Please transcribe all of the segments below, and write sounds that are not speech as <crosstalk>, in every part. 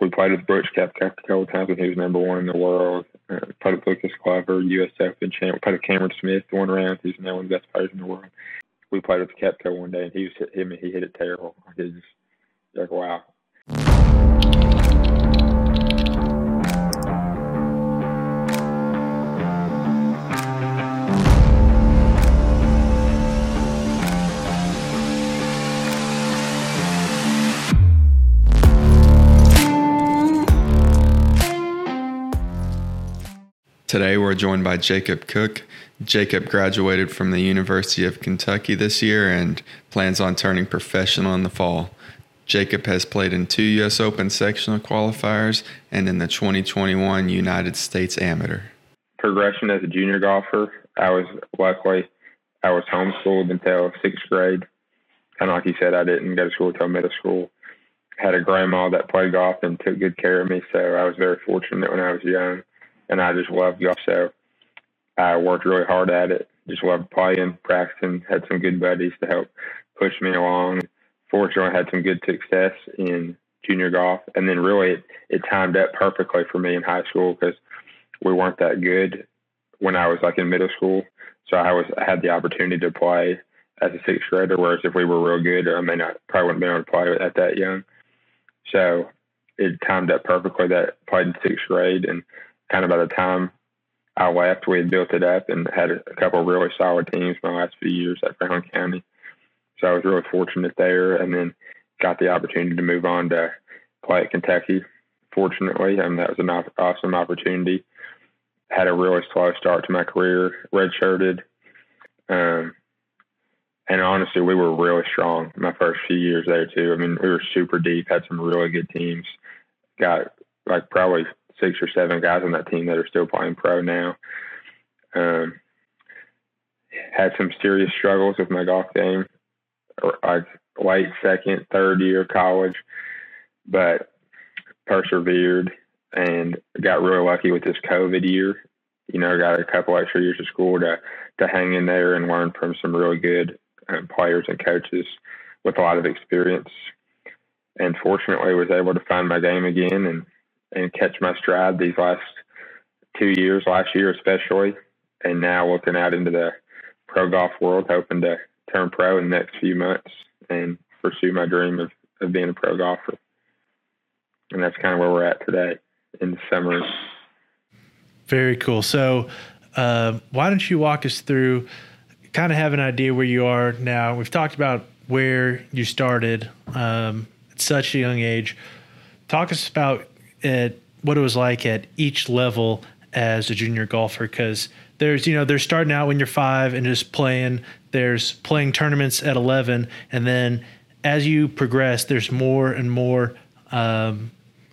we played with Brooks Koepka a couple times when he was number one in the world. Uh, played with Lucas Glover, U.S. Open champ. Played with Cameron Smith one round. He's now one of the best players in the world. We played with Koepka one day, and he was hit him. He hit it terrible. He just like wow. Today, we're joined by Jacob Cook. Jacob graduated from the University of Kentucky this year and plans on turning professional in the fall. Jacob has played in two U.S. Open sectional qualifiers and in the 2021 United States Amateur. Progression as a junior golfer, I was luckily I was homeschooled until sixth grade. Of like you said, I didn't go to school until middle school. Had a grandma that played golf and took good care of me, so I was very fortunate when I was young and I just loved golf. So I worked really hard at it. Just loved playing, practicing. Had some good buddies to help push me along. Fortunately, I had some good success in junior golf, and then really it, it timed up perfectly for me in high school because we weren't that good when I was like in middle school. So I was I had the opportunity to play as a sixth grader. Whereas if we were real good, I may not probably wouldn't been able to play at that young. So it timed up perfectly that I played in sixth grade and kind of by the time I left, we had built it up and had a couple really solid teams my last few years at Brown County. So I was really fortunate there, and then got the opportunity to move on to play at Kentucky. Fortunately, and that was an awesome opportunity. Had a really slow start to my career, redshirted, um, and honestly, we were really strong my first few years there too. I mean, we were super deep, had some really good teams. Got like probably six or seven guys on that team that are still playing pro now. Um, had some serious struggles with my golf game, like late second, third year of college, but persevered and got really lucky with this COVID year. You know, got a couple extra years of school to to hang in there and learn from some really good um, players and coaches with a lot of experience. And fortunately, was able to find my game again and and catch my stride these last two years, last year especially, and now looking out into the pro golf world, hoping to turn pro in the next few months and pursue my dream of, of being a pro golfer. And that's kind of where we're at today in the summer. Very cool. So, uh, why don't you walk us through, kind of have an idea where you are now? We've talked about where you started um, at such a young age. Talk us about at what it was like at each level as a junior golfer because there's you know they're starting out when you're five and just playing there's playing tournaments at 11 and then as you progress there's more and more um,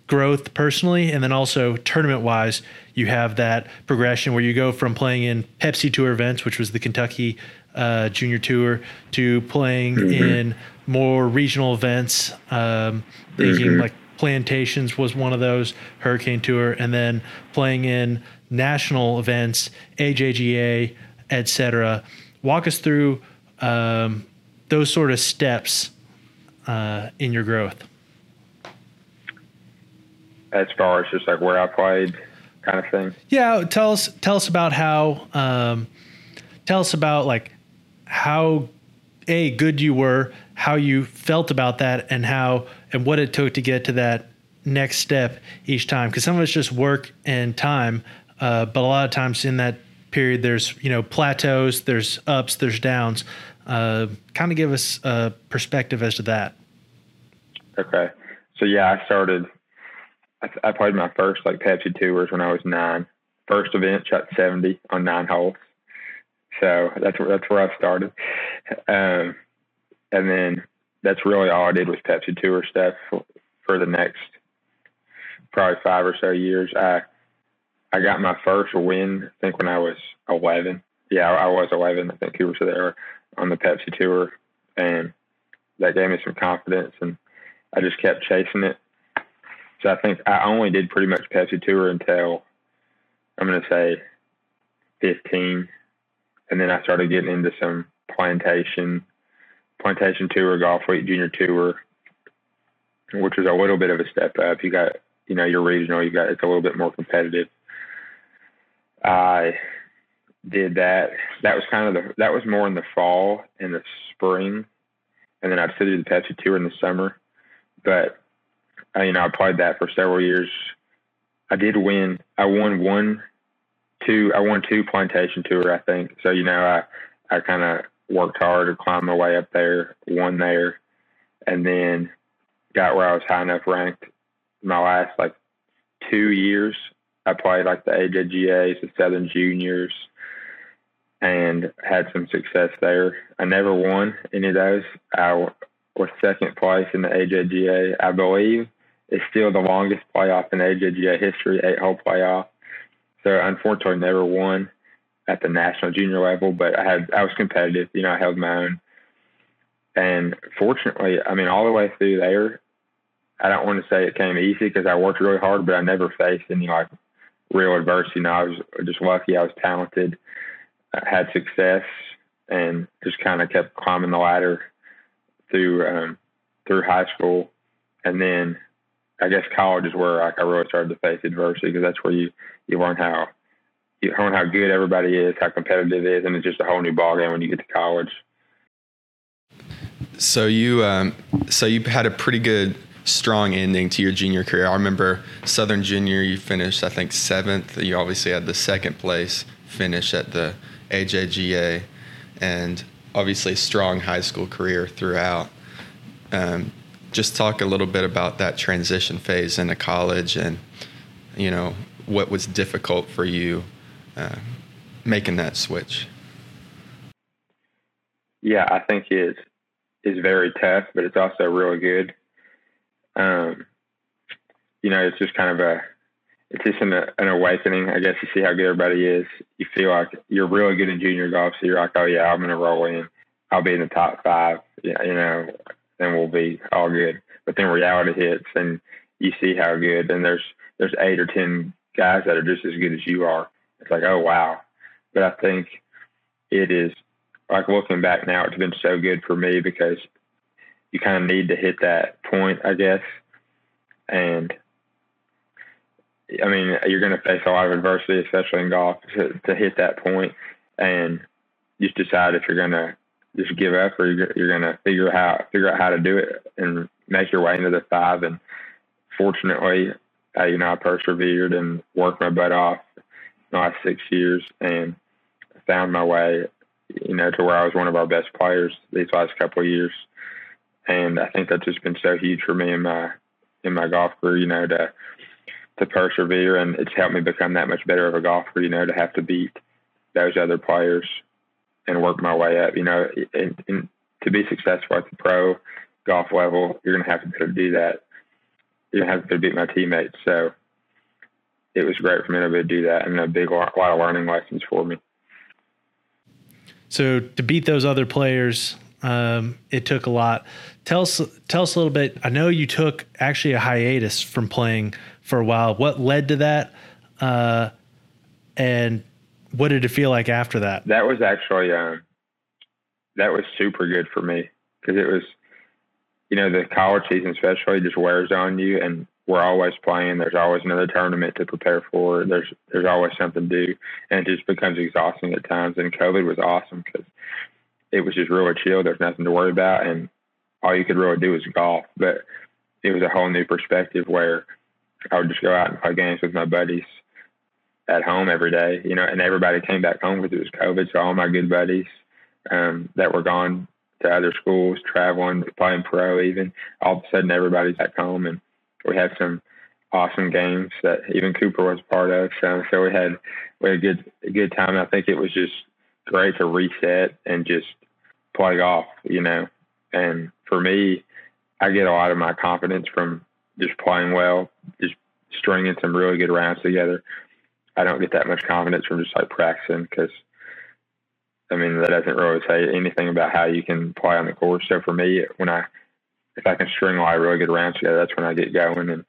growth personally and then also tournament wise you have that progression where you go from playing in pepsi tour events which was the kentucky uh, junior tour to playing mm-hmm. in more regional events um, thinking mm-hmm. like Plantations was one of those Hurricane Tour, and then playing in national events, AJGA, etc. Walk us through um, those sort of steps uh, in your growth. As far as just like where I played, kind of thing. Yeah, tell us tell us about how um, tell us about like how a good you were, how you felt about that, and how and what it took to get to that next step each time. Because some of it's just work and time, uh, but a lot of times in that period, there's you know plateaus, there's ups, there's downs. Uh, kind of give us a perspective as to that. Okay, so yeah, I started. I, I played my first like Pepsi tours when I was nine. First event, shot seventy on nine holes. So that's where that's where I started. Um, and then that's really all I did was Pepsi Tour stuff for, for the next probably five or so years. I I got my first win, I think when I was 11. Yeah, I, I was 11. I think he was there on the Pepsi Tour, and that gave me some confidence, and I just kept chasing it. So I think I only did pretty much Pepsi Tour until I'm going to say 15, and then I started getting into some plantation Plantation Tour, Golf Week Junior Tour, which is a little bit of a step up. You got, you know, your regional, you got it's a little bit more competitive. I did that. That was kind of the that was more in the fall and the spring, and then I'd sit through the Pepsi Tour in the summer. But uh, you know, I played that for several years. I did win. I won one, two. I won two plantation tour, I think. So you know, I I kind of worked hard to climb my way up there, won there, and then got where I was high enough ranked. My last like two years, I played like the AJGAs, the Southern Juniors, and had some success there. I never won any of those. I was second place in the AJGA. I believe it's still the longest playoff in AJGA history, eight hole playoff. So unfortunately, never won at the national junior level, but I had I was competitive. You know, I held my own. And fortunately, I mean, all the way through there, I don't want to say it came easy because I worked really hard, but I never faced any like real adversity. You know, I was just lucky. I was talented, I had success, and just kind of kept climbing the ladder through um, through high school, and then I guess college is where like, I really started to face adversity because that's where you you learn how you learn how good everybody is, how competitive it is, and it's just a whole new ballgame when you get to college. So you um, so you had a pretty good strong ending to your junior career. I remember Southern Junior, you finished I think seventh. You obviously had the second place finish at the AJGA, and obviously strong high school career throughout. Um, just talk a little bit about that transition phase into college, and you know what was difficult for you uh, making that switch. Yeah, I think it is very tough, but it's also really good. Um, you know, it's just kind of a, it's just an, an awakening. I guess you see how good everybody is. You feel like you're really good in junior golf, so you're like, oh yeah, I'm gonna roll in. I'll be in the top five. Yeah, you know, then we'll be all good. But then reality hits, and you see how good. And there's there's eight or ten guys that are just as good as you are. It's like, oh wow. But I think it is like looking back now, it's been so good for me because you kind of need to hit that point, I guess. And I mean, you're going to face a lot of adversity, especially in golf, to, to hit that point and just decide if you're going to just give up or you're, you're going to figure out figure out how to do it and make your way into the five. And fortunately, uh, you know, I persevered and worked my butt off last six years and found my way, you know, to where I was one of our best players these last couple of years and I think that's just been so huge for me in my in my golf career. You know, to to persevere, and it's helped me become that much better of a golfer. You know, to have to beat those other players and work my way up. You know, and, and to be successful at the pro golf level, you're to have to be able to do that. You're to have to beat my teammates. So it was great for me to be able to do that, and a big lot of learning lessons for me. So to beat those other players, um, it took a lot. Tell us, tell us a little bit. I know you took actually a hiatus from playing for a while. What led to that, uh, and what did it feel like after that? That was actually um, that was super good for me because it was, you know, the college season especially just wears on you, and we're always playing. There's always another tournament to prepare for. There's there's always something to do, and it just becomes exhausting at times. And COVID was awesome because it was just really chill. There's nothing to worry about, and all you could really do was golf. But it was a whole new perspective where I would just go out and play games with my buddies at home every day, you know, and everybody came back home because it was COVID. So all my good buddies um, that were gone to other schools, traveling, playing pro, even all of a sudden everybody's back home, and we had some awesome games that even Cooper was part of. So so we had we had a good a good time. I think it was just great to reset and just play golf, you know. And for me, I get a lot of my confidence from just playing well, just stringing some really good rounds together. I don't get that much confidence from just like practicing because, I mean, that doesn't really say anything about how you can play on the course. So for me, when I, if I can string a lot of really good rounds together, that's when I get going. And,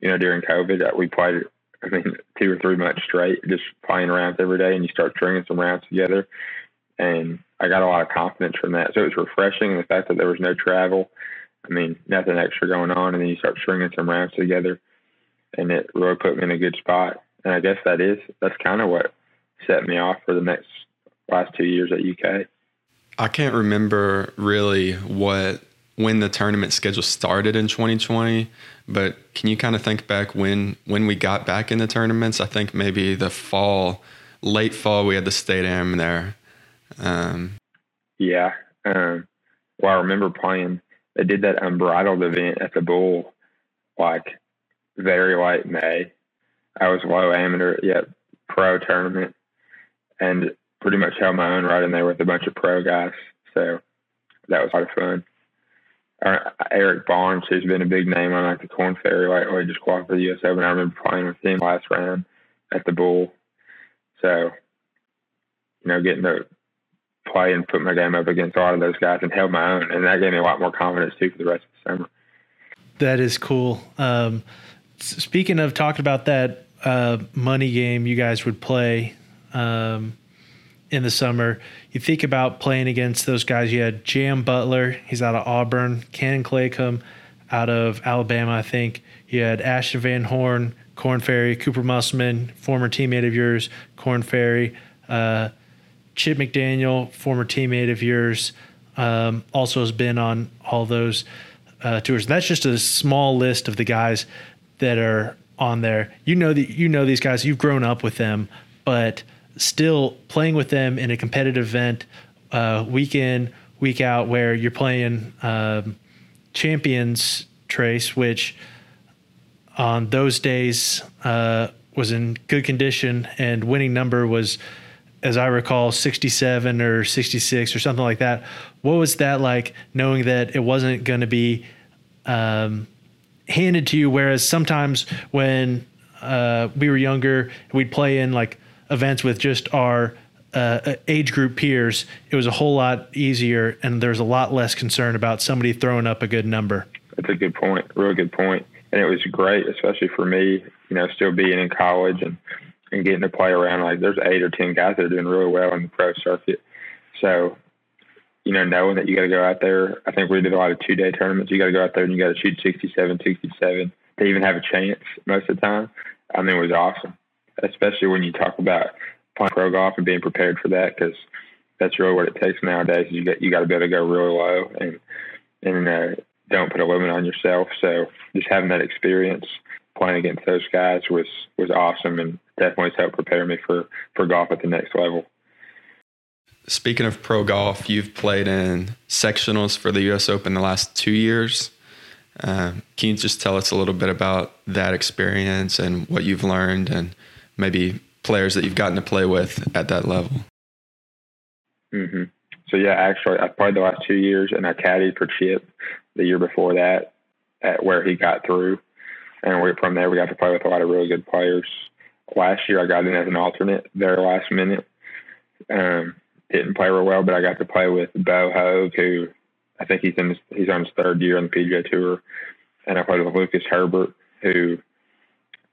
you know, during COVID, we played, I mean, two or three months straight, just playing rounds every day and you start stringing some rounds together. And I got a lot of confidence from that. So it was refreshing. The fact that there was no travel I mean, nothing extra going on, and then you start stringing some rounds together, and it really put me in a good spot. And I guess that is that's kind of what set me off for the next last two years at UK. I can't remember really what when the tournament schedule started in 2020, but can you kind of think back when when we got back in the tournaments? I think maybe the fall, late fall, we had the state am there. Um, yeah. Um, well, I remember playing. They did that unbridled event at the Bull, like very late May. I was low amateur, yet pro tournament, and pretty much held my own right in there with a bunch of pro guys. So that was a lot of fun. Uh, Erik Barnes, who's been a big name on like the Korn Ferry lately, just qualified for the US Open. I remember playing with him last round at the Bull. So, you know, getting to play and put my game up against a lot of those guys and held my own, and that gave me a lot more confidence too for the rest of the summer. That is cool. Um, speaking of talking about that uh, money game you guys would play um, in the summer, you think about playing against those guys. You had J.M. Butler, he's out of Auburn, Canon Claycomb out of Alabama, I think. You had Ashton Van Horn, Korn Ferry, Cooper Musselman, former teammate of yours, Korn Ferry, uh, Chip McDaniel, former teammate of yours, um, also has been on all those uh, tours. That's just a small list of the guys that are on there. You know that you know these guys. You've grown up with them, but still playing with them in a competitive event, uh, week in, week out, where you're playing um, champions trace, which on those days uh, was in good condition and winning number was, as I recall, 67 or 66 or something like that. What was that like, knowing that it wasn't going to be um, handed to you? Whereas sometimes when uh, we were younger, we'd play in like events with just our uh, age group peers, it was a whole lot easier, and there's a lot less concern about somebody throwing up a good number. That's a good point, real good point, and it was great, especially for me. You know, still being in college and and getting to play around. Like, there's eight or ten guys that are doing really well in the pro circuit. So, you know, knowing that you got to go out there. I think we did a lot of two day tournaments. You got to go out there and you got to shoot 67, 67 to even have a chance most of the time. I mean, it was awesome especially when you talk about playing pro golf and being prepared for that, because that's really what it takes nowadays. You got you got to be able to go really low and and uh, don't put a limit on yourself. So just having that experience playing against those guys was was awesome and definitely helped prepare me for for golf at the next level. Speaking of pro golf, you've played in sectionals for the U.S. Open the last two years. Uh, can you just tell us a little bit about that experience and what you've learned and maybe players that you've gotten to play with at that level? Mm-hmm. So yeah, actually, I played the last two years, and I caddied for Chip the year before that, at where he got through, and we, from there we got to play with a lot of really good players. Last year, I got in as an alternate there last minute. Um, didn't play real well, but I got to play with Bo Hoag, who I think he's in his, he's on his third year on the PGA Tour, and I played with Lucas Herbert, who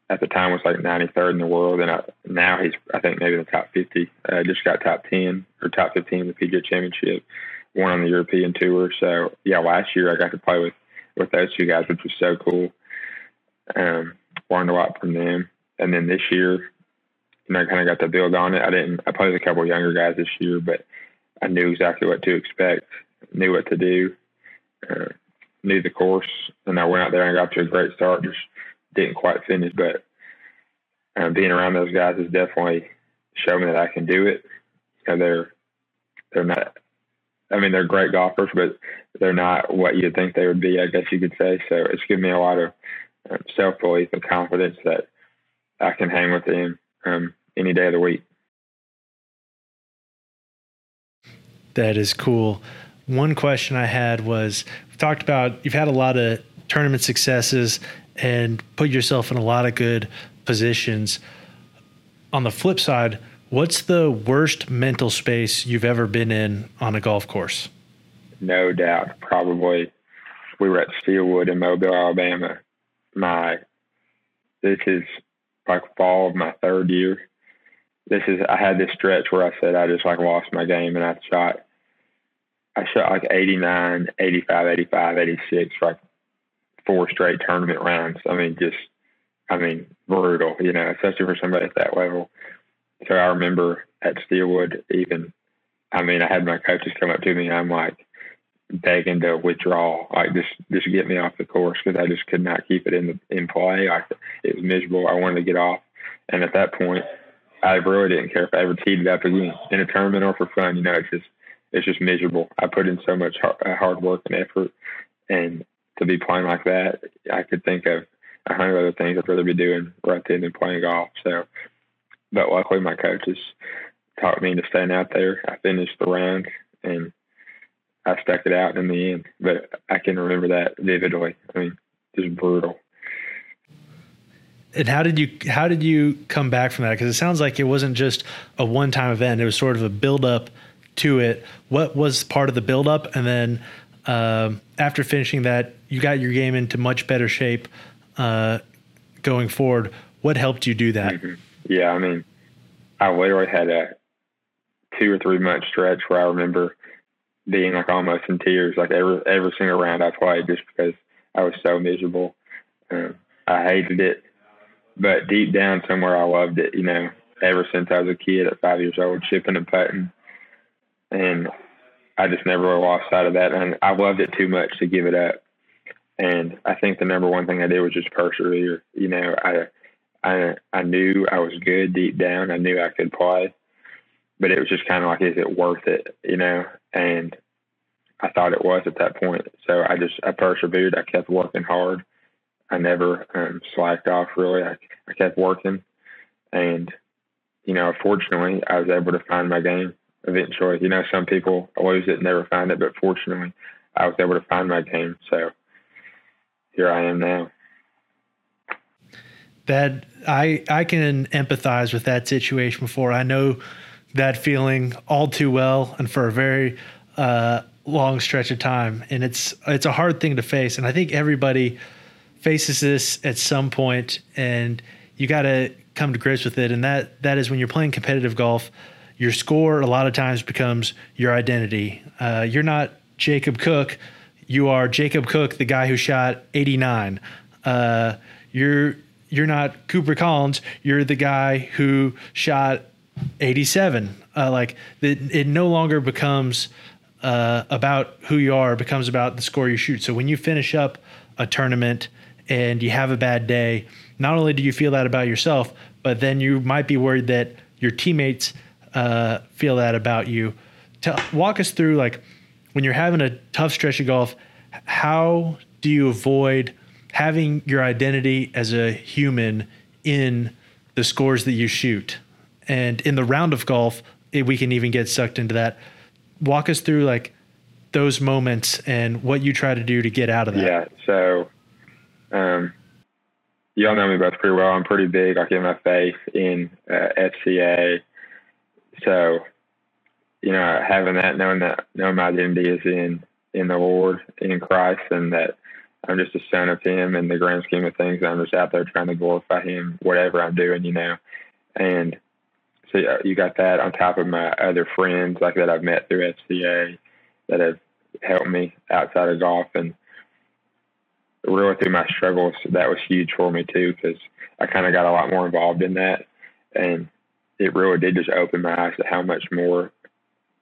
at the time was like 93rd in the world, and I, now he's I think maybe in the top 50. Uh, just got top 10 or top 15 in the PGA Championship, won on the European Tour. So yeah, last year I got to play with with those two guys, which was so cool. Um, learned a lot from them, and then this year, you know, I kind of got to build on it. I didn't. I played with a couple of younger guys this year, but I knew exactly what to expect, knew what to do, uh, knew the course, and I went out there and got to a great start. Just didn't quite finish, but um, being around those guys has definitely shown me that I can do it. You know, they're they're not. I mean, they're great golfers, but they're not what you'd think they would be. I guess you could say. So it's given me a lot of um, self belief and confidence that I can hang with them um, any day of the week. That is cool. One question I had was we talked about you've had a lot of tournament successes and put yourself in a lot of good positions. On the flip side, what's the worst mental space you've ever been in on a golf course? No doubt. Probably we were at Steelwood in Mobile, Alabama. My this is like fall of my third year. This is I had this stretch where I said I just like lost my game and I shot I shot like 89, 85, 85, 86 for like four straight tournament rounds. I mean, just, I mean, brutal, you know, especially for somebody at that level. So I remember at Steelwood, even, I mean, I had my coaches come up to me and I'm like, begging to withdraw, like just just get me off the course because I just could not keep it in the in play. Like it was miserable. I wanted to get off, and at that point, I really didn't care if I ever teed it up again in a tournament or for fun. You know, it's just it's just miserable. I put in so much uh, hard work and effort, and to be playing like that, I could think of a hundred other things I'd rather be doing right then than playing golf. So, but luckily my coaches taught me to stand out there. I finished the round and I stuck it out in the end. But I can remember that vividly. I mean, just brutal. And how did you how did you come back from that? Because it sounds like it wasn't just a one time event; it was sort of a build up to it. What was part of the build up, and then um, after finishing that, you got your game into much better shape uh, going forward. What helped you do that? Mm-hmm. Yeah, I mean, I literally had a two or three month stretch where I remember being like almost in tears, like every every single round I played, just because I was so miserable. Um, I hated it, but deep down somewhere I loved it. You know, ever since I was a kid at five years old, chipping and putting, and I just never lost sight of that. And I loved it too much to give it up. And I think the number one thing I did was just persevere. You know, I I I knew I was good deep down. I knew I could play, but it was just kind of like, is it worth it? You know, and I thought it was at that point. So I just I persevered. I kept working hard. I never um, slacked off really. I, I kept working, and you know, fortunately, I was able to find my game eventually. You know, some people lose it and never find it, but fortunately, I was able to find my game. So here I am now. That I I can empathize with that situation before. I know that feeling all too well and for a very uh, long stretch of time and it's it's a hard thing to face and i think everybody faces this at some point and you got to come to grips with it and that that is when you're playing competitive golf your score a lot of times becomes your identity uh, you're not jacob cook you are jacob cook the guy who shot 89 uh, you're you're not cooper collins you're the guy who shot 87. Uh, like it, it no longer becomes uh, about who you are, it becomes about the score you shoot. So when you finish up a tournament and you have a bad day, not only do you feel that about yourself, but then you might be worried that your teammates uh, feel that about you. To walk us through, like when you're having a tough stretch of golf, how do you avoid having your identity as a human in the scores that you shoot? And in the round of golf, we can even get sucked into that. Walk us through like those moments and what you try to do to get out of that. Yeah. So, um, y'all know me both pretty well. I'm pretty big. I get my faith in uh, FCA. So, you know, having that, knowing that, knowing my identity is in in the Lord, in Christ, and that I'm just a son of Him in the grand scheme of things. I'm just out there trying to glorify Him, whatever I'm doing, you know. And so you got that on top of my other friends like that I've met through FCA that have helped me outside of golf and really through my struggles that was huge for me too because I kind of got a lot more involved in that and it really did just open my eyes to how much more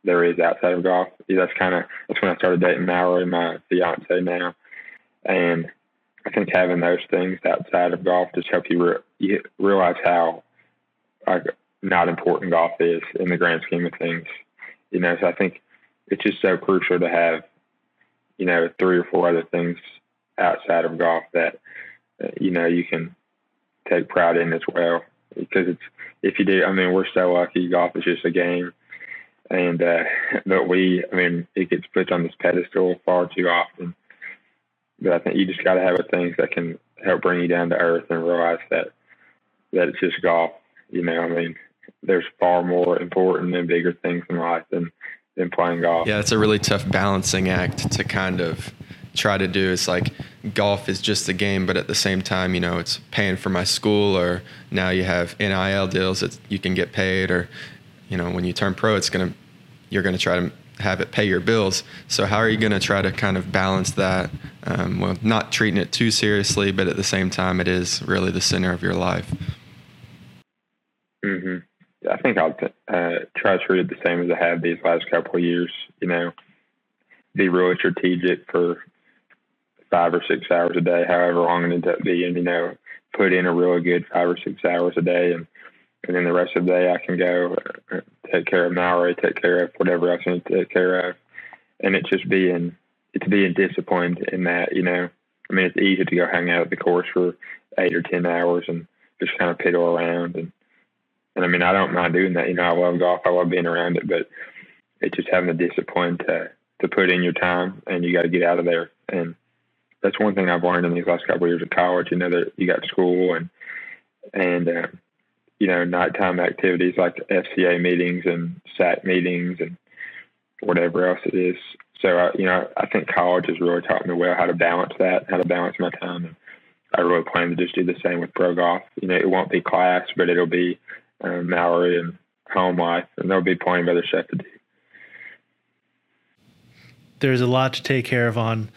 there is outside of golf. That's kind of that's when I started dating Mallory, my fiance now, and I think having those things outside of golf just help you, re- you realize how like not important golf is in the grand scheme of things. You know, so I think it's just so crucial to have, you know, three or four other things outside of golf that, uh, you know, you can take pride in as well. Because it's, if you do, I mean, we're so lucky. Golf is just a game. And, uh, <laughs> but we, I mean, it gets put on this pedestal far too often. But I think you just got to have a things that can help bring you down to earth and realize that, that it's just golf. You know, I mean, there's far more important and bigger things in life than than playing golf. Yeah, it's a really tough balancing act to kind of try to do. It's like golf is just a game, but at the same time, you know, it's paying for my school, or now you have NIL deals that you can get paid, or you know, when you turn pro, it's gonna you're gonna try to have it pay your bills. So how are you going to try to kind of balance that? Um, well, not treating it too seriously, but at the same time, it is really the center of your life. Mm-hmm. I think I'll uh, try to treat it the same as I have these last couple of years. You know, be really strategic for five or six hours a day, however long it ends up being. You know, put in a really good five or six hours a day, and and then the rest of the day I can go uh, take care of Mallory, take care of whatever else I need to take care of, and it's just being it's being disciplined in that. You know, I mean, it's easy to go hang out at the course for eight or ten hours and just kind of piddle around and and I mean, I don't mind doing that. You know, I love golf. I love being around it, but it's just having the discipline to to put in your time, and you got to get out of there. And that's one thing I've learned in these last couple of years of college. You know, that you got school and and uh, you know nighttime activities like FCA meetings and SAC meetings and whatever else it is. So uh, you know, I think college has really taught me well how to balance that, how to balance my time. And I really plan to just do the same with pro golf. You know, it won't be class, but it'll be um, and home life, and there'll be plenty of other stuff to do. There's a lot to take care of on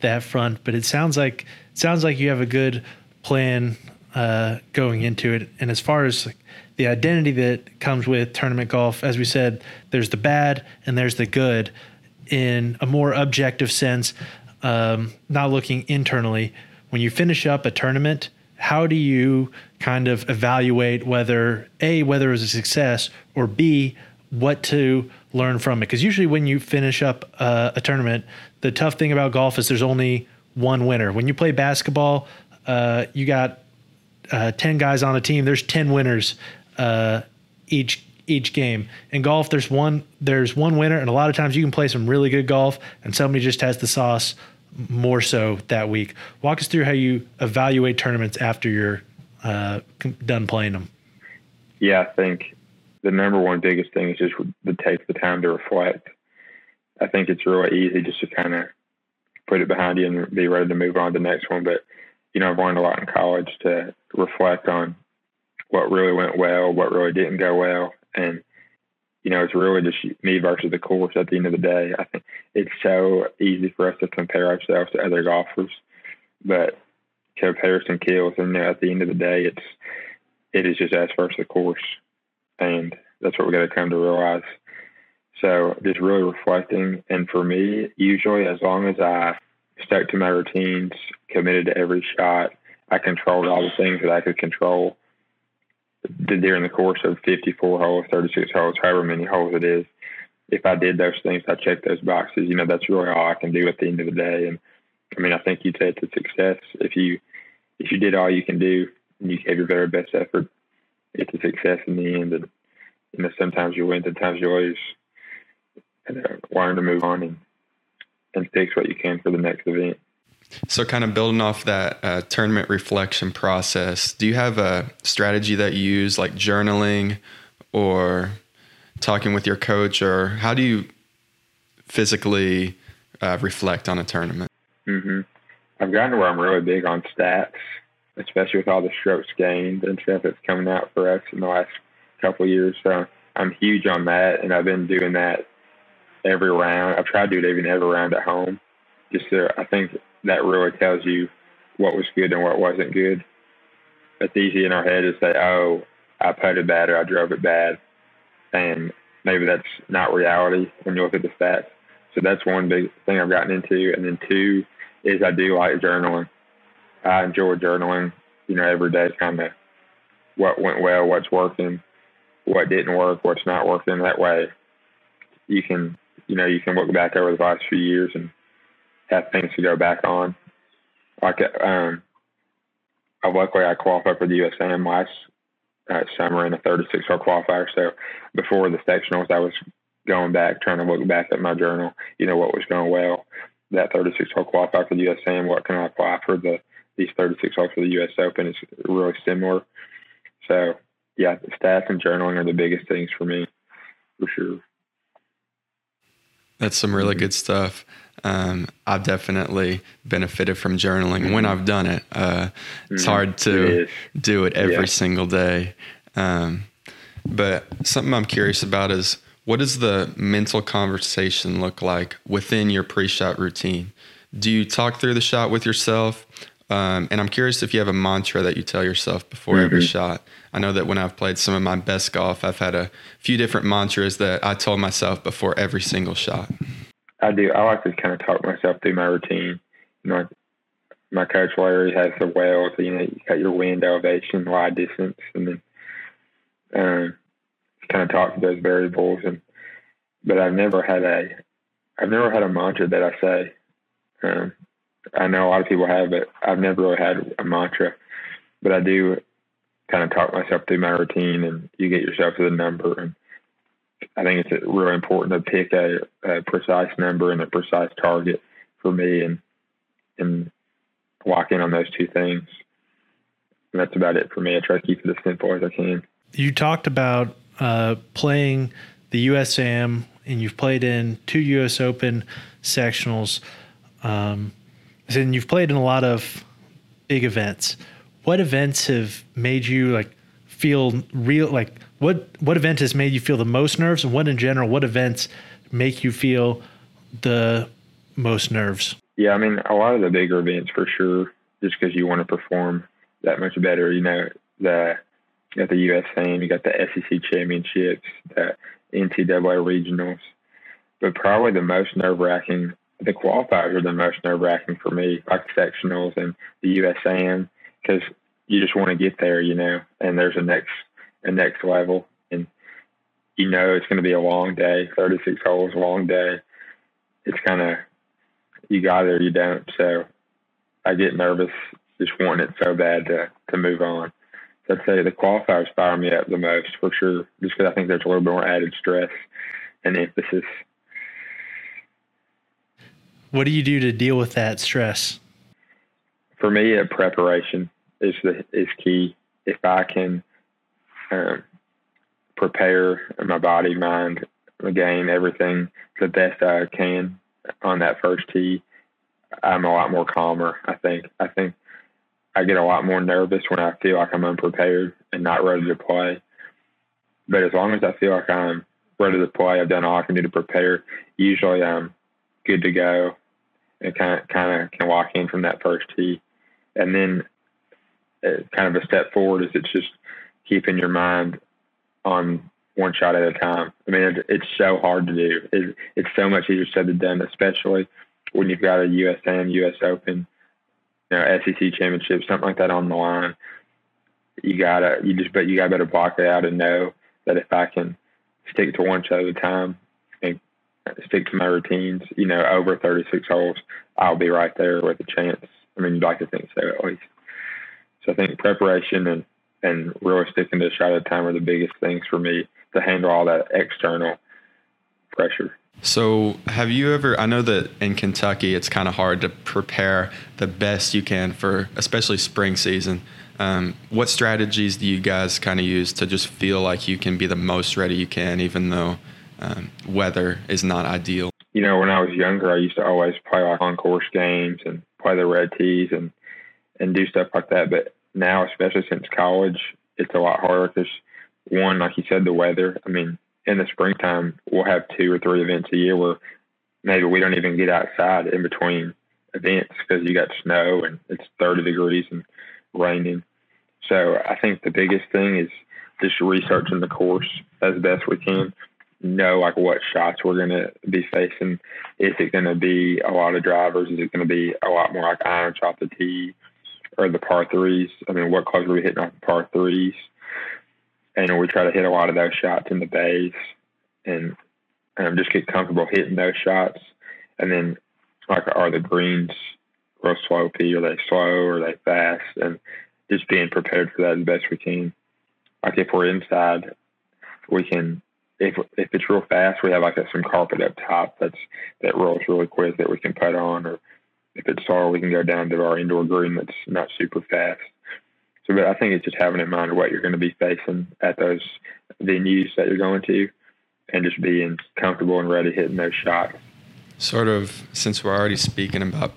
that front, but it sounds like it sounds like you have a good plan uh, going into it. And as far as the identity that comes with tournament golf, as we said, there's the bad and there's the good. In a more objective sense, um, not looking internally, when you finish up a tournament, how do you kind of evaluate whether a whether it was a success or b what to learn from it because usually when you finish up uh, a tournament the tough thing about golf is there's only one winner when you play basketball uh, you got uh, 10 guys on a team there's 10 winners uh, each each game in golf there's one there's one winner and a lot of times you can play some really good golf and somebody just has the sauce more so that week walk us through how you evaluate tournaments after you're uh, done playing them? Yeah, I think the number one biggest thing is just to take the time to reflect. I think it's really easy just to kind of put it behind you and be ready to move on to the next one. But you know, I've learned a lot in college to reflect on what really went well, what really didn't go well, and you know, it's really just me versus the course at the end of the day. I think it's so easy for us to compare ourselves to other golfers, but comparison kills, and you know, at the end of the day, it's it is just us versus the course, and that's what we got to come to realize. So just really reflecting, and for me, usually as long as I stuck to my routines, committed to every shot, I controlled all the things that I could control during the course of 54 holes, 36 holes, however many holes it is. If I did those things, I checked those boxes. You know, that's really all I can do at the end of the day. And I mean, I think you'd say it's a success if you if you did all you can do and you gave your very best effort, it's a success in the end. And you know, sometimes you win, sometimes you lose. And uh, learn to move on and and fix what you can for the next event. So, kind of building off that uh, tournament reflection process, do you have a strategy that you use, like journaling or talking with your coach, or how do you physically uh, reflect on a tournament? Mm-hmm. I've gotten to where I'm really big on stats, especially with all the strokes gained and stuff that's coming out for us in the last couple of years. So I'm huge on that, and I've been doing that every round. I've tried to do it even every round at home. Just so I think that really tells you what was good and what wasn't good. It's easy in our head to say, "Oh, I putted bad or I drove it bad," and maybe that's not reality when you look at the stats. So that's one big thing I've gotten into, and then two is I do like journaling. I enjoy journaling, you know, every day, kind of what went well, what's working, what didn't work, what's not working. That way, you can, you know, you can look back over the last few years and have things to go back on. Like, um, luckily I qualified for the USAM last uh, summer in a 36 hole qualifier. So before the sectionals, I was going back, trying to look back at my journal, you know, what was going well that 36 hole qualifier for the USAM. What can I apply for the these 36 holes for the US Open? It's really similar. So yeah, stats and journaling are the biggest things for me, for sure. That's some really good stuff. Um, I've definitely benefited from journaling mm-hmm. when I've done it. Uh, it's mm-hmm. hard to it do it every yeah. single day. Um, but something I'm curious about is what does the mental conversation look like within your pre-shot routine? Do you talk through the shot with yourself? Um, and I'm curious if you have a mantra that you tell yourself before mm-hmm. every shot. I know that when I've played some of my best golf, I've had a few different mantras that I told myself before every single shot. I do. I like to kind of talk myself through my routine. You know, my coach Larry has the wells. You know, you got your wind elevation, wide distance, and then um, kind of talk to those variables. And but I've never had a, I've never had a mantra that I say. Um, I know a lot of people have, but I've never really had a mantra. But I do kind of talk myself through my routine, and you get yourself to the number. And I think it's really important to pick a, a precise number and a precise target for me, and and lock in on those two things. And that's about it for me. I try to keep it as simple as I can. You talked about uh, playing the USAM, and you've played in two US Open sectionals. Um, and you've played in a lot of big events. What events have made you like feel real? Like what what event has made you feel the most nerves, and what in general, what events make you feel the most nerves? Yeah, I mean a lot of the bigger events for sure, just because you want to perform that much better. You know the you got the USAM, you got the SEC championships, the NCAA regionals, but probably the most nerve wracking the qualifiers are the most nerve wracking for me, like sectionals and the USAM, because you just want to get there, you know, and there's a next a next level, and you know it's going to be a long day, 36 holes, long day. It's kind of you got there, you don't. So I get nervous just wanting it so bad to to move on. So I'd say the qualifiers fire me up the most for sure, just because I think there's a little bit more added stress and emphasis what do you do to deal with that stress? For me, preparation is the is key. If I can um, prepare my body, mind, the game, everything the best I can on that first tee, I'm a lot more calmer. I think. I think I get a lot more nervous when I feel like I'm unprepared and not ready to play. But as long as I feel like I'm ready to play, I've done all I can do to prepare. Usually, I'm good to go and kind of kind of can walk in from that first tee, and then uh, kind of a step forward is it's just keeping your mind on one shot at a time. I mean, it, it's so hard to do. It, it's so much easier said than done, especially when you've got a USAM, US Open, you know, SEC championship, something like that on the line. You gotta, you just, but you gotta better block it out and know that if I can stick to one shot at a time stick to my routines, you know, over 36 holes, I'll be right there with a chance. I mean, you'd like to think so at least. So I think preparation and, and really sticking to a shot at a time are the biggest things for me to handle all that external pressure. So, have you ever? I know that in Kentucky, it's kind of hard to prepare the best you can for, especially spring season. Um, what strategies do you guys kind of use to just feel like you can be the most ready you can, even though um, weather is not ideal. You know, when I was younger, I used to always play like on course games and play the red tees and and do stuff like that. But now, especially since college, it's a lot harder because one, like you said, the weather. I mean, in the springtime, we'll have two or three events a year where maybe we don't even get outside in between events because you got snow and it's 30 degrees and raining. So I think the biggest thing is just researching the course as best we can know like what shots we're going to be facing. Is it going to be a lot of drivers? Is it going to be a lot more like irons off the tee or the par threes? I mean, what clubs are we hitting off the par threes? And we try to hit a lot of those shots in the bays and um, just get comfortable hitting those shots. And then, like, are the greens real slopey? Are they slow? Or are they fast? And just being prepared for that as best we can. Like, if we're inside, we can if if it's real fast, we have like some carpet up top that's that rolls really quick that we can put on, or if it's slow, we can go down to our indoor green that's not super fast. So, but I think it's just having in mind what you're going to be facing at those venues that you're going to, and just being comfortable and ready hitting those shots. Sort of, since we're already speaking about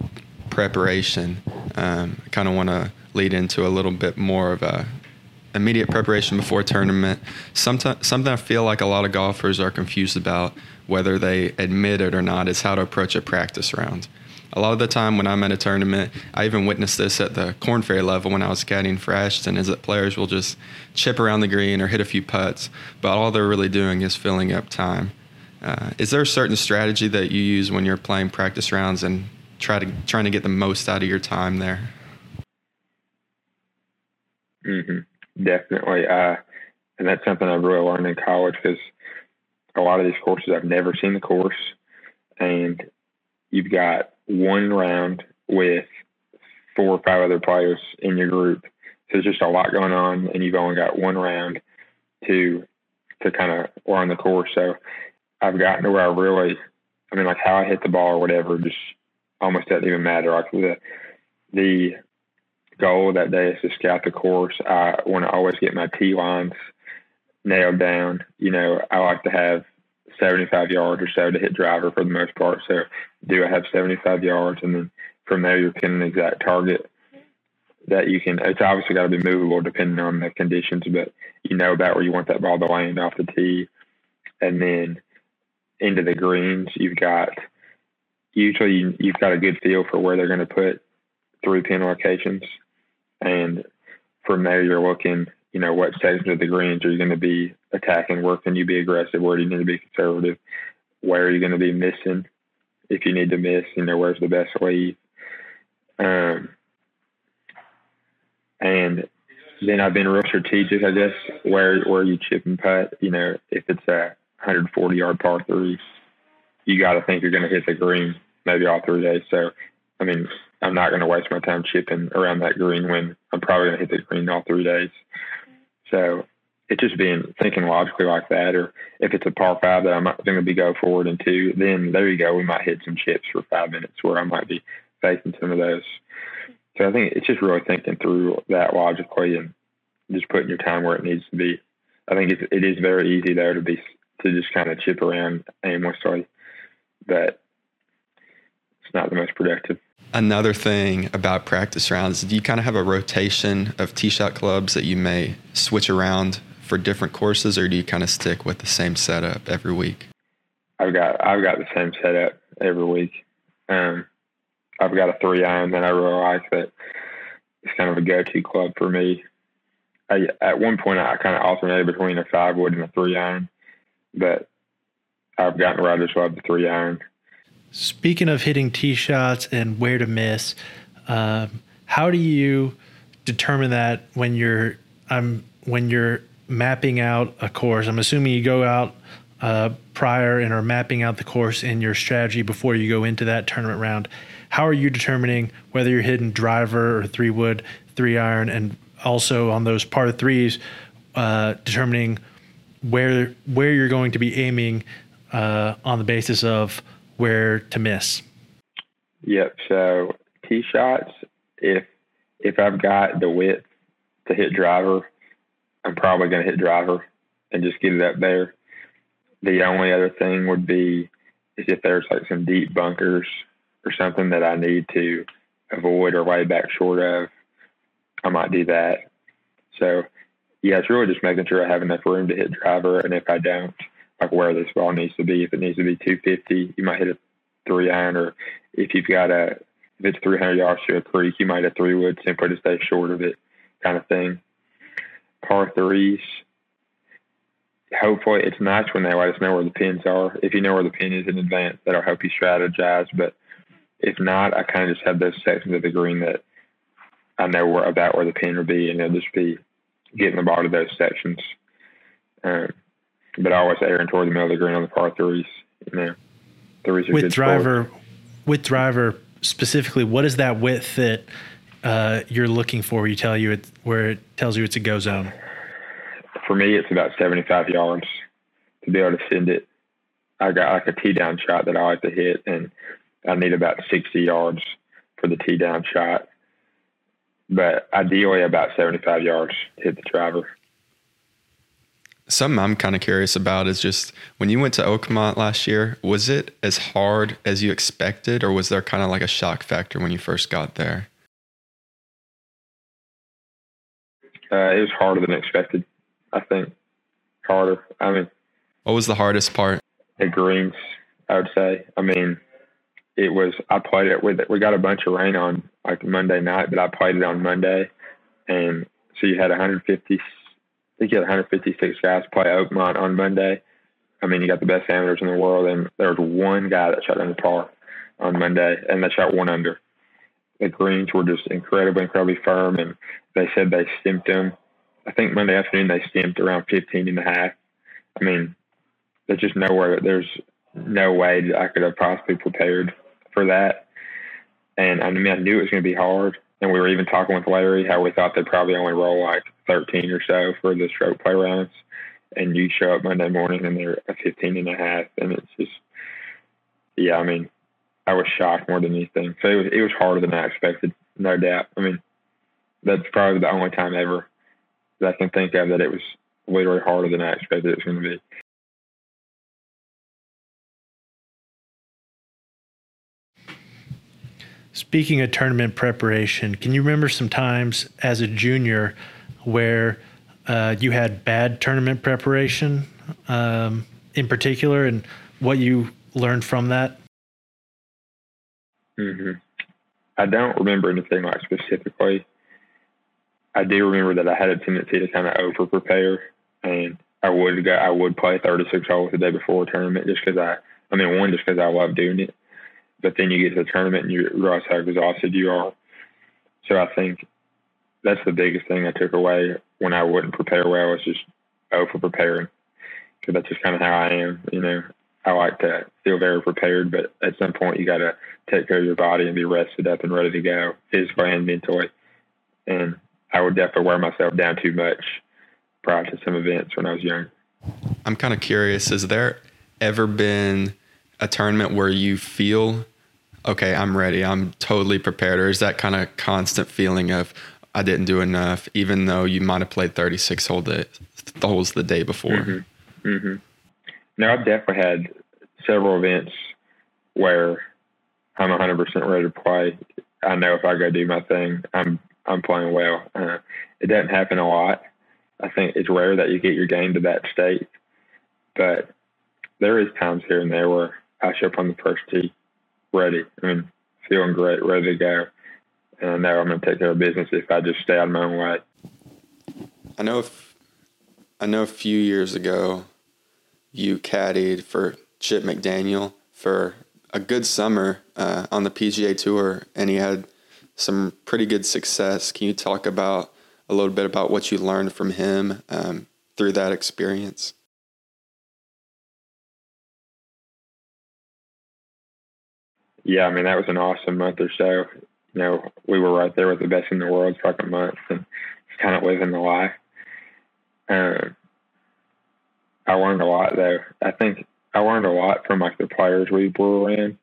preparation, um, I kind of want to lead into a little bit more of a immediate preparation before a tournament. Something, something I feel like a lot of golfers are confused about, whether they admit it or not, is how to approach a practice round. A lot of the time when I'm at a tournament, I even witnessed this at the Korn Ferry level when I was caddying for Ashton, is that players will just chip around the green or hit a few putts, but all they're really doing is filling up time. Uh, is there a certain strategy that you use when you're playing practice rounds and try to trying to get the most out of your time there? Mm-hmm. Definitely, uh, and that's something I've really learned in college because a lot of these courses I've never seen the course, and you've got one round with four or five other players in your group. So there's just a lot going on, and you've only got one round to to kind of learn the course. So I've gotten to where I really, I mean, like how I hit the ball or whatever, just almost doesn't even matter. Like the the goal that day is to scout the course. I want to always get my tee lines nailed down. You know, I like to have 75 yards or so to hit driver for the most part. So, do I have 75 yards? And then from there, you're pinning an exact target that you can. It's obviously got to be movable depending on the conditions, but you know about where you want that ball to land off the tee. And then into the greens, you've got usually you've got a good feel for where they're going to put three pin locations. And from there, you're looking, you know, what sections of the greens are you going to be attacking? Where can you be aggressive? Where do you need to be conservative? Where are you going to be missing? If you need to miss, you know, where's the best lead? Um, and then I've been real strategic, I guess, where where you chip and putt. You know, if it's a 140 yard par three, you got to think you're going to hit the green maybe all three days. So, I mean, I'm not going to waste my time chipping around that green when I'm probably going to hit the green all three days. So it's just being thinking logically like that. Or if it's a par five that I'm going to be go forward into, then there you go. We might hit some chips for five minutes where I might be facing some of those. So I think it's just really thinking through that logically and just putting your time where it needs to be. I think it's, it is very easy there to be to just kind of chip around aimlessly, but it's not the most productive. Another thing about practice rounds, do you kind of have a rotation of tee shot clubs that you may switch around for different courses, or do you kind of stick with the same setup every week? I've got I've got the same setup every week. Um, I've got a three iron that I really like that it's kind of a go to club for me. I, at one point, I kind of alternated between a five wood and a three iron, but I've gotten where I the three iron. Speaking of hitting tee shots and where to miss, um, how do you determine that when you're um, when you're mapping out a course? I'm assuming you go out uh, prior and are mapping out the course in your strategy before you go into that tournament round. How are you determining whether you're hitting driver or three wood, three iron, and also on those par threes, uh, determining where where you're going to be aiming uh, on the basis of where to miss? Yep. So tee shots, if if I've got the width to hit driver, I'm probably going to hit driver and just get it up there. The only other thing would be is if there's like some deep bunkers or something that I need to avoid or way back short of, I might do that. So yeah, it's really just making sure I have enough room to hit driver, and if I don't, like where this ball needs to be. If it needs to be 250, you might hit a three iron, or if you've got a if it's 300 yards to a creek, you might hit three wood simply to stay short of it, kind of thing. Par threes. Hopefully, it's nice when they let us know where the pins are. If you know where the pin is in advance, that'll help you strategize. But if not, I kind of just have those sections of the green that I know where, about where the pin will be, and it'll just be getting the ball to those sections. Um, but I always erring toward the middle of the green on the par threes. You know, threes are with good driver, with driver specifically, what is that width that uh, you're looking for? Where you tell you it, where it tells you it's a go zone. For me, it's about 75 yards to be able to send it. I got like a tee down shot that I like to hit, and I need about 60 yards for the tee down shot. But ideally, about 75 yards to hit the driver. Something I'm kind of curious about is just when you went to Oakmont last year, was it as hard as you expected, or was there kind of like a shock factor when you first got there? Uh, it was harder than expected. I think harder. I mean, what was the hardest part? The greens, I would say. I mean, it was. I played it with. We got a bunch of rain on like Monday night, but I played it on Monday, and so you had 150. You had 156 guys play Oakmont on Monday. I mean, you got the best amateurs in the world, and there was one guy that shot under par on Monday, and they shot one under. The greens were just incredibly, incredibly firm, and they said they stimped them. I think Monday afternoon they stimped around 15 and a half. I mean, there's just nowhere. There's no way that I could have possibly prepared for that. And I mean, I knew it was going to be hard. And we were even talking with Larry how we thought they'd probably only roll like 13 or so for the stroke play rounds. And you show up Monday morning and they're a 15 and a half. And it's just, yeah, I mean, I was shocked more than anything. So it was, it was harder than I expected, no doubt. I mean, that's probably the only time ever that I can think of that it was literally harder than I expected it was going to be. Speaking of tournament preparation, can you remember some times as a junior where uh, you had bad tournament preparation um, in particular and what you learned from that? Mm-hmm. I don't remember anything like specifically. I do remember that I had a tendency to kind of over prepare, and I would go, I would play 36 holes the day before a tournament just because I, I mean, one just because I love doing it, but then you get to the tournament and you realize how exhausted you are. So I think that's the biggest thing I took away when I wouldn't prepare well was just over preparing because that's just kind of how I am. You know, I like to feel very prepared, but at some point you got to take care of your body and be rested up and ready to go physically and mentally. And I would definitely wear myself down too much prior to some events when I was young. I'm kind of curious. Has there ever been a tournament where you feel, okay, I'm ready, I'm totally prepared, or is that kind of constant feeling of I didn't do enough, even though you might have played 36 whole day, holes the day before? Mm-hmm. Mm-hmm. No, I've definitely had several events where I'm 100% ready to play. I know if I go do my thing, I'm I'm playing well. Uh, it doesn't happen a lot. I think it's rare that you get your game to that state, but there is times here and there where I show up on the first tee ready. I mean, feeling great, ready to go. And I know I'm going to take care of business if I just stay out of my own way. I know if I know a few years ago you caddied for Chip McDaniel for a good summer uh, on the PGA Tour, and he had some pretty good success. Can you talk about a little bit about what you learned from him um, through that experience? Yeah, I mean that was an awesome month or so. You know, we were right there with the best in the world for like a month, and just kind of living the life. Um, I learned a lot though. I think I learned a lot from like the players we were around.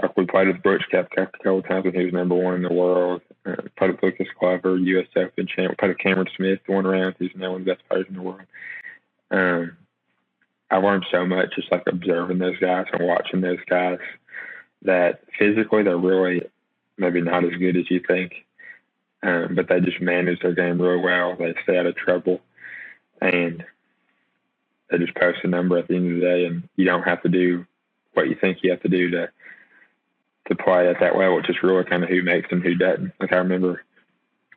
Like we played with Brooks Koepka a couple times when he was number one in the world. Uh, played with Lucas Glover, U.S. Open champ. Played with Cameron Smith one round. He's now one of the best players in the world. Um, I learned so much just like observing those guys and watching those guys that physically they're really maybe not as good as you think, um, but they just manage their game real well. They stay out of trouble, and they just post a number at the end of the day, and you don't have to do what you think you have to do to to play at that level, which is really kind of who makes and who doesn't. Like I remember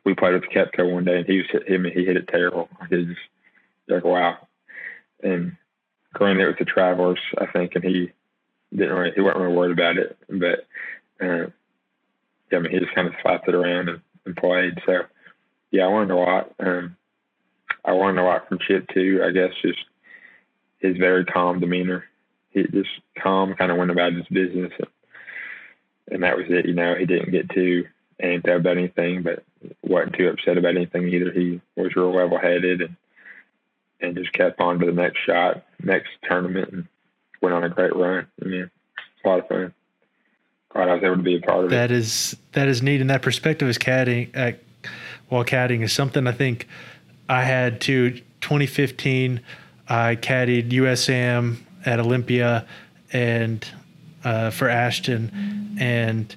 we played with Koepka one day, and he was hit him. He hit it terrible. It just like wow. And granted, it was the Travelers, I think, and he didn't really he wasn't really worried about it. But uh, yeah, I mean, he just kind of slapped it around and, and played. So yeah, I learned a lot. Um, I learned a lot from Chip too. I guess just his very calm demeanor. He just calm, kind of went about his business. And, and that was it. You know, he didn't get too amped about anything, but wasn't too upset about anything either. He was real level headed and and just kept on to the next shot, next tournament, and went on a great run. I mean, a lot of fun. Glad I was able to be a part of that it. That is that is neat, and that perspective is caddying. Uh, while caddying is something I think I had to 2015. I caddied USAM at Olympia, and uh, for Ashton. And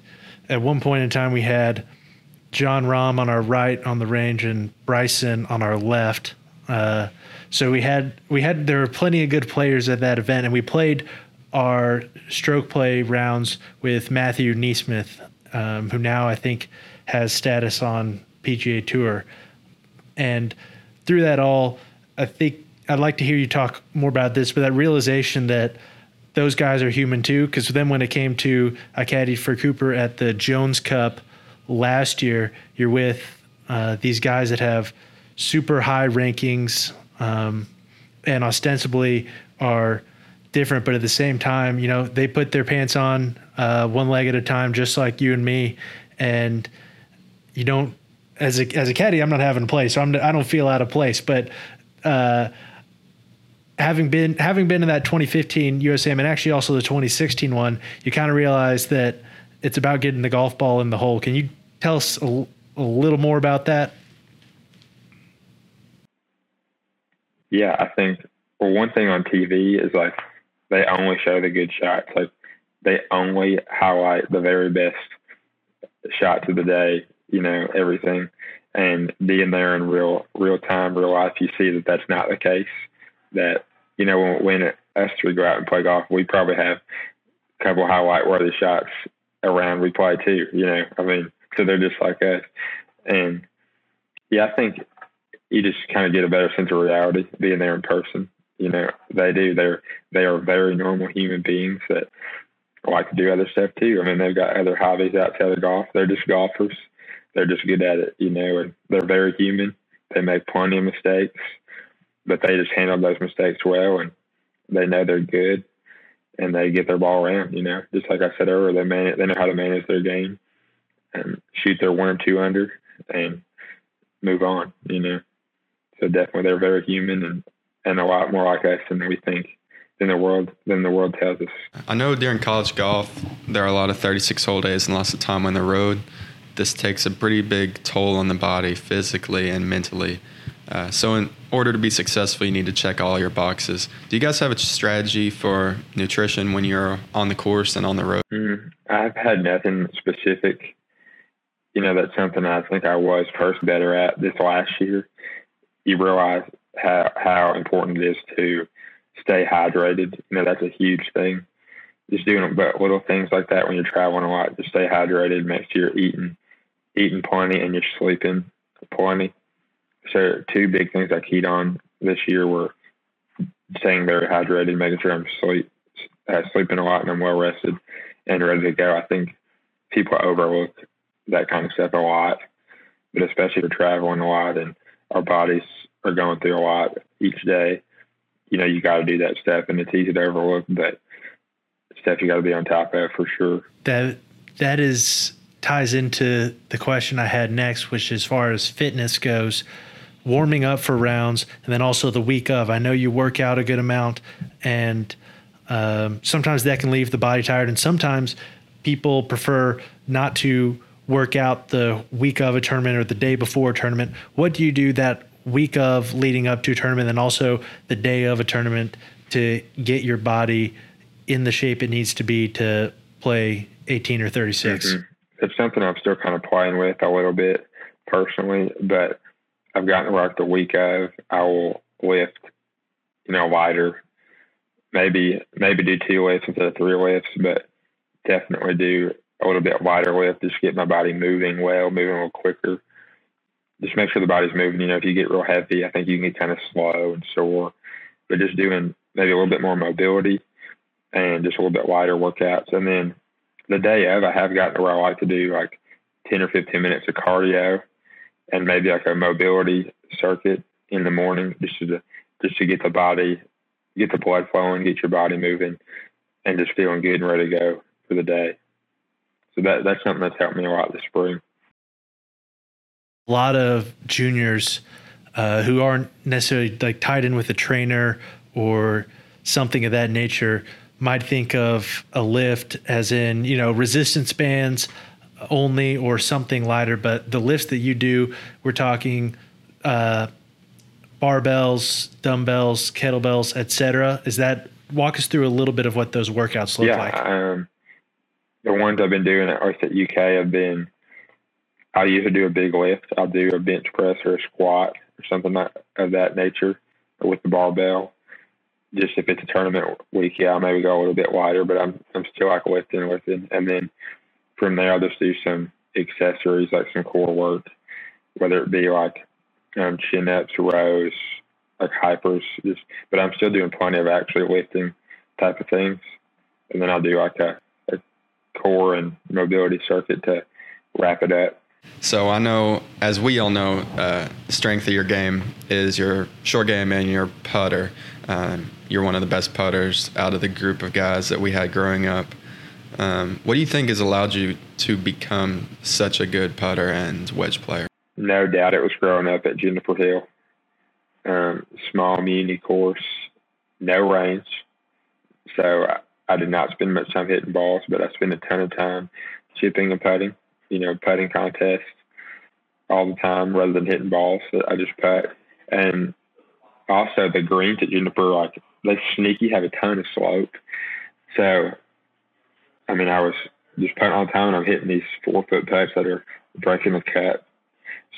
at one point in time, we had Jon Rahm on our right on the range and Bryson on our left. Uh, so we had we had there were plenty of good players at that event, and we played our stroke play rounds with Matthew NeSmith, um, who now I think has status on PGA Tour. And through that all, I think I'd like to hear you talk more about this, but that realization that those guys are human too. Because then when it came to I caddied for Cooper at the Jones Cup last year, you're with uh, these guys that have super high rankings um, and ostensibly are different, but at the same time, you know, they put their pants on uh, one leg at a time, just like you and me. And you don't, as a as a caddy, I'm not having a play, so I'm I don't feel out of place. But uh, having been having been in that 2015 USAM and actually also the 2016 one, you kind of realize that it's about getting the golf ball in the hole. Can you tell us a, a little more about that? Yeah, I think well, one thing on TV is like they only show the good shots. Like they only highlight the very best shots of the day. You know everything, and being there in real real time, real life, you see that that's not the case. That you know when, when us three go out and play golf, we probably have a couple highlight worthy shots around we play too. You know, I mean, so they're just like us, and yeah, I think you just kind of get a better sense of reality being there in person. You know, they do. They're they are very normal human beings that like to do other stuff too. I mean, they've got other hobbies outside of golf. They're just golfers. They're just good at it, you know, and they're very human. They make plenty of mistakes, but they just handle those mistakes well, and they know they're good, and they get their ball around. You know, just like I said earlier, they man they know how to manage their game and shoot their one or two under and move on. You know, so definitely they're very human and and a lot more like us than we think than the world than the world tells us. I know during college golf there are a lot of 36 hole days and lots of time on the road. This takes a pretty big toll on the body physically and mentally. Uh, so in order to be successful, you need to check all your boxes. Do you guys have a strategy for nutrition when you're on the course and on the road? Mm, I've had nothing specific. You know, that's something I think I was first better at this last year. You realize how how important it is to stay hydrated. You know, that's a huge thing. Just doing but little things like that when you're traveling a lot. Just stay hydrated. Make sure you're eating eating plenty and you're sleeping plenty. So two big things I keyed on this year were staying very hydrated, making sure I'm sleep uh, sleeping a lot and I'm well rested and ready to go. I think people overlook that kind of stuff a lot, but especially for traveling a lot and our bodies are going through a lot each day, you know, you got to do that stuff, and it's easy to overlook, but stuff you got to be on top of for sure. That that is ties into the question I had next, which as far as fitness goes, warming up for rounds, and then also the week of. I know you work out a good amount, and um, sometimes that can leave the body tired, and sometimes people prefer not to work out the week of a tournament or the day before a tournament. What do you do that week of leading up to a tournament and also the day of a tournament to get your body in the shape it needs to be to play 18 or 36 mm-hmm. it's something i'm still kind of playing with a little bit personally but i've gotten like the week of i will lift you know lighter maybe maybe do two lifts instead of three lifts but definitely do a little bit lighter lift just get my body moving well moving a little quicker just make sure the body's moving. You know, if you get real heavy, I think you can get kind of slow and sore. But just doing maybe a little bit more mobility and just a little bit lighter workouts. And then the day of, I have gotten to where I like to do like 10 or 15 minutes of cardio and maybe like a mobility circuit in the morning just to just to get the body, get the blood flowing, get your body moving, and just feeling good and ready to go for the day. So that that's something that's helped me a lot this spring a lot of juniors uh, who aren't necessarily like tied in with a trainer or something of that nature might think of a lift as in you know resistance bands only or something lighter. But the lifts that you do we're talking uh, barbells dumbbells kettlebells etc is that walk us through a little bit of what those workouts look yeah, like. um, the ones i've been doing at arts at uk have been I'll usually do a big lift. I'll do a bench press or a squat or something of that nature with the barbell. Just if it's a tournament week, yeah, I'll maybe go a little bit wider, but I'm I'm still like lifting, lifting, and then from there I'll just do some accessories like some core work, whether it be like um, chin ups, rows, like hypers. Just, but I'm still doing plenty of actually lifting type of things, and then I'll do like a, a core and mobility circuit to wrap it up. So I know, as we all know, uh, strength of your game is your short game and your putter. Um, you're one of the best putters out of the group of guys that we had growing up. Um, what do you think has allowed you to become such a good putter and wedge player? No doubt it was growing up at Juniper Hill. Um, small muni course, no range. So I, I did not spend much time hitting balls, but I spent a ton of time chipping and putting you know, putting contests all the time rather than hitting balls. I just putt. And also the greens at Juniper, like they sneaky have a ton of slope. So, I mean, I was just putting all the time and I'm hitting these four foot putts that are breaking the cut.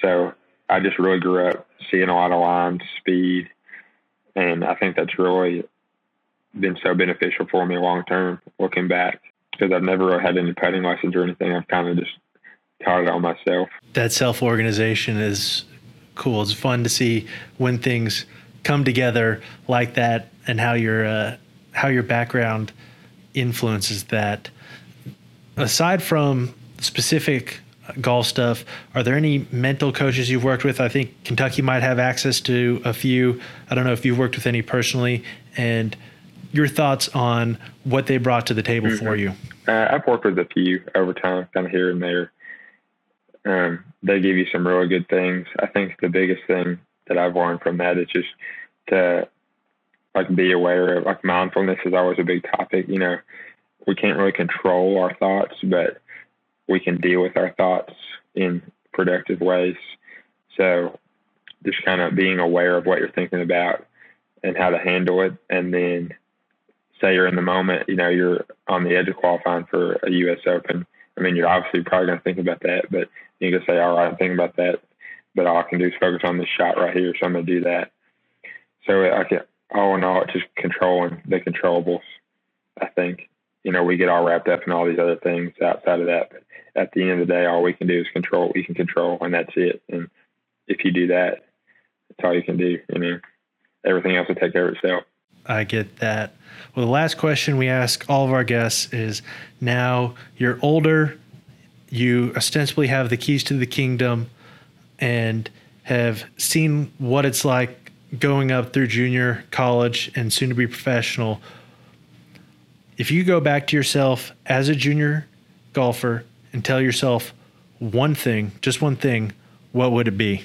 So I just really grew up seeing a lot of lines, speed, and I think that's really been so beneficial for me long term looking back because I've never really had any putting lessons or anything. I've kind of just myself. That self organization is cool. It's fun to see when things come together like that, and how your uh, how your background influences that. Aside from specific golf stuff, are there any mental coaches you've worked with? I think Kentucky might have access to a few. I don't know if you've worked with any personally, and your thoughts on what they brought to the table mm-hmm. for you. Uh, I've worked with a few over time, kind of here and there. Um, they give you some really good things. I think the biggest thing that I've learned from that is just to like be aware of like mindfulness is always a big topic. You know, we can't really control our thoughts, but we can deal with our thoughts in productive ways. So just kind of being aware of what you're thinking about and how to handle it. And then say you're in the moment, you know, you're on the edge of qualifying for a U.S. Open. I mean, you're obviously probably going to think about that, but you can say, all right, I'm thinking about that, but all I can do is focus on this shot right here, so I'm going to do that. So I can, all in all, it's just controlling the controllables. I think, you know, we get all wrapped up in all these other things outside of that. But at the end of the day, all we can do is control what we can control, and that's it. And if you do that, that's all you can do. You know, everything else will take care of itself. I get that. Well, the last question we ask all of our guests is now you're older, you ostensibly have the keys to the kingdom, and have seen what it's like going up through junior college and soon to be professional. If you go back to yourself as a junior golfer and tell yourself one thing, just one thing, what would it be?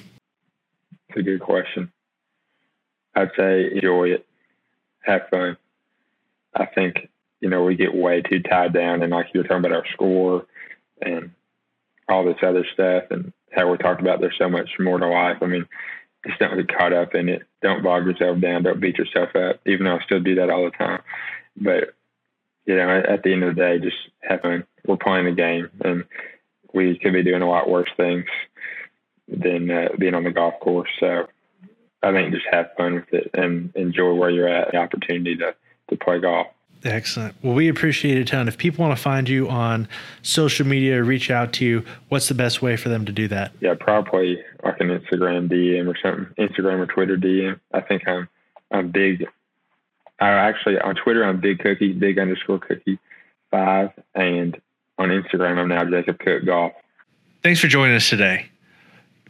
It's a good question. I'd say enjoy it, fun. I think you know we get way too tied down, and like you were talking about our score and all this other stuff, and how we talked about there's so much more to life. I mean, just don't get caught up in it. Don't bog yourself down. Don't beat yourself up. Even though I still do that all the time, but you know, at the end of the day, just have fun. We're playing the game, and we could be doing a lot worse things than uh, being on the golf course. So I think just have fun with it and enjoy where you're at, the opportunity to to play golf. Excellent. Well, we appreciate it a ton. If people want to find you on social media, reach out to you, what's the best way for them to do that? Yeah, probably like an Instagram DM or something. Instagram or Twitter DM. I think I'm I'm big. I actually on Twitter I'm big cookie, big underscore cookie five, and on Instagram I'm now Jacob Cook Golf. Thanks for joining us today.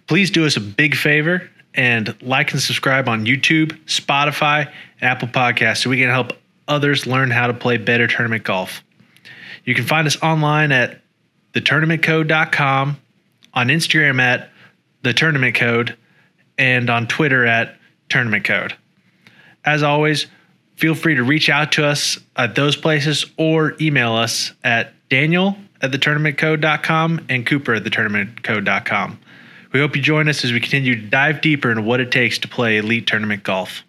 Please do us a big favor and like and subscribe on YouTube, Spotify, Apple Podcasts so we can help others learn how to play better tournament golf. You can find us online at thetournamentcode.com, on Instagram at the tournament code, and on Twitter at tournamentcode. As always, feel free to reach out to us at those places or email us at daniel at thetournamentcode.com and cooper at thetournamentcode.com. We hope you join us as we continue to dive deeper into what it takes to play elite tournament golf.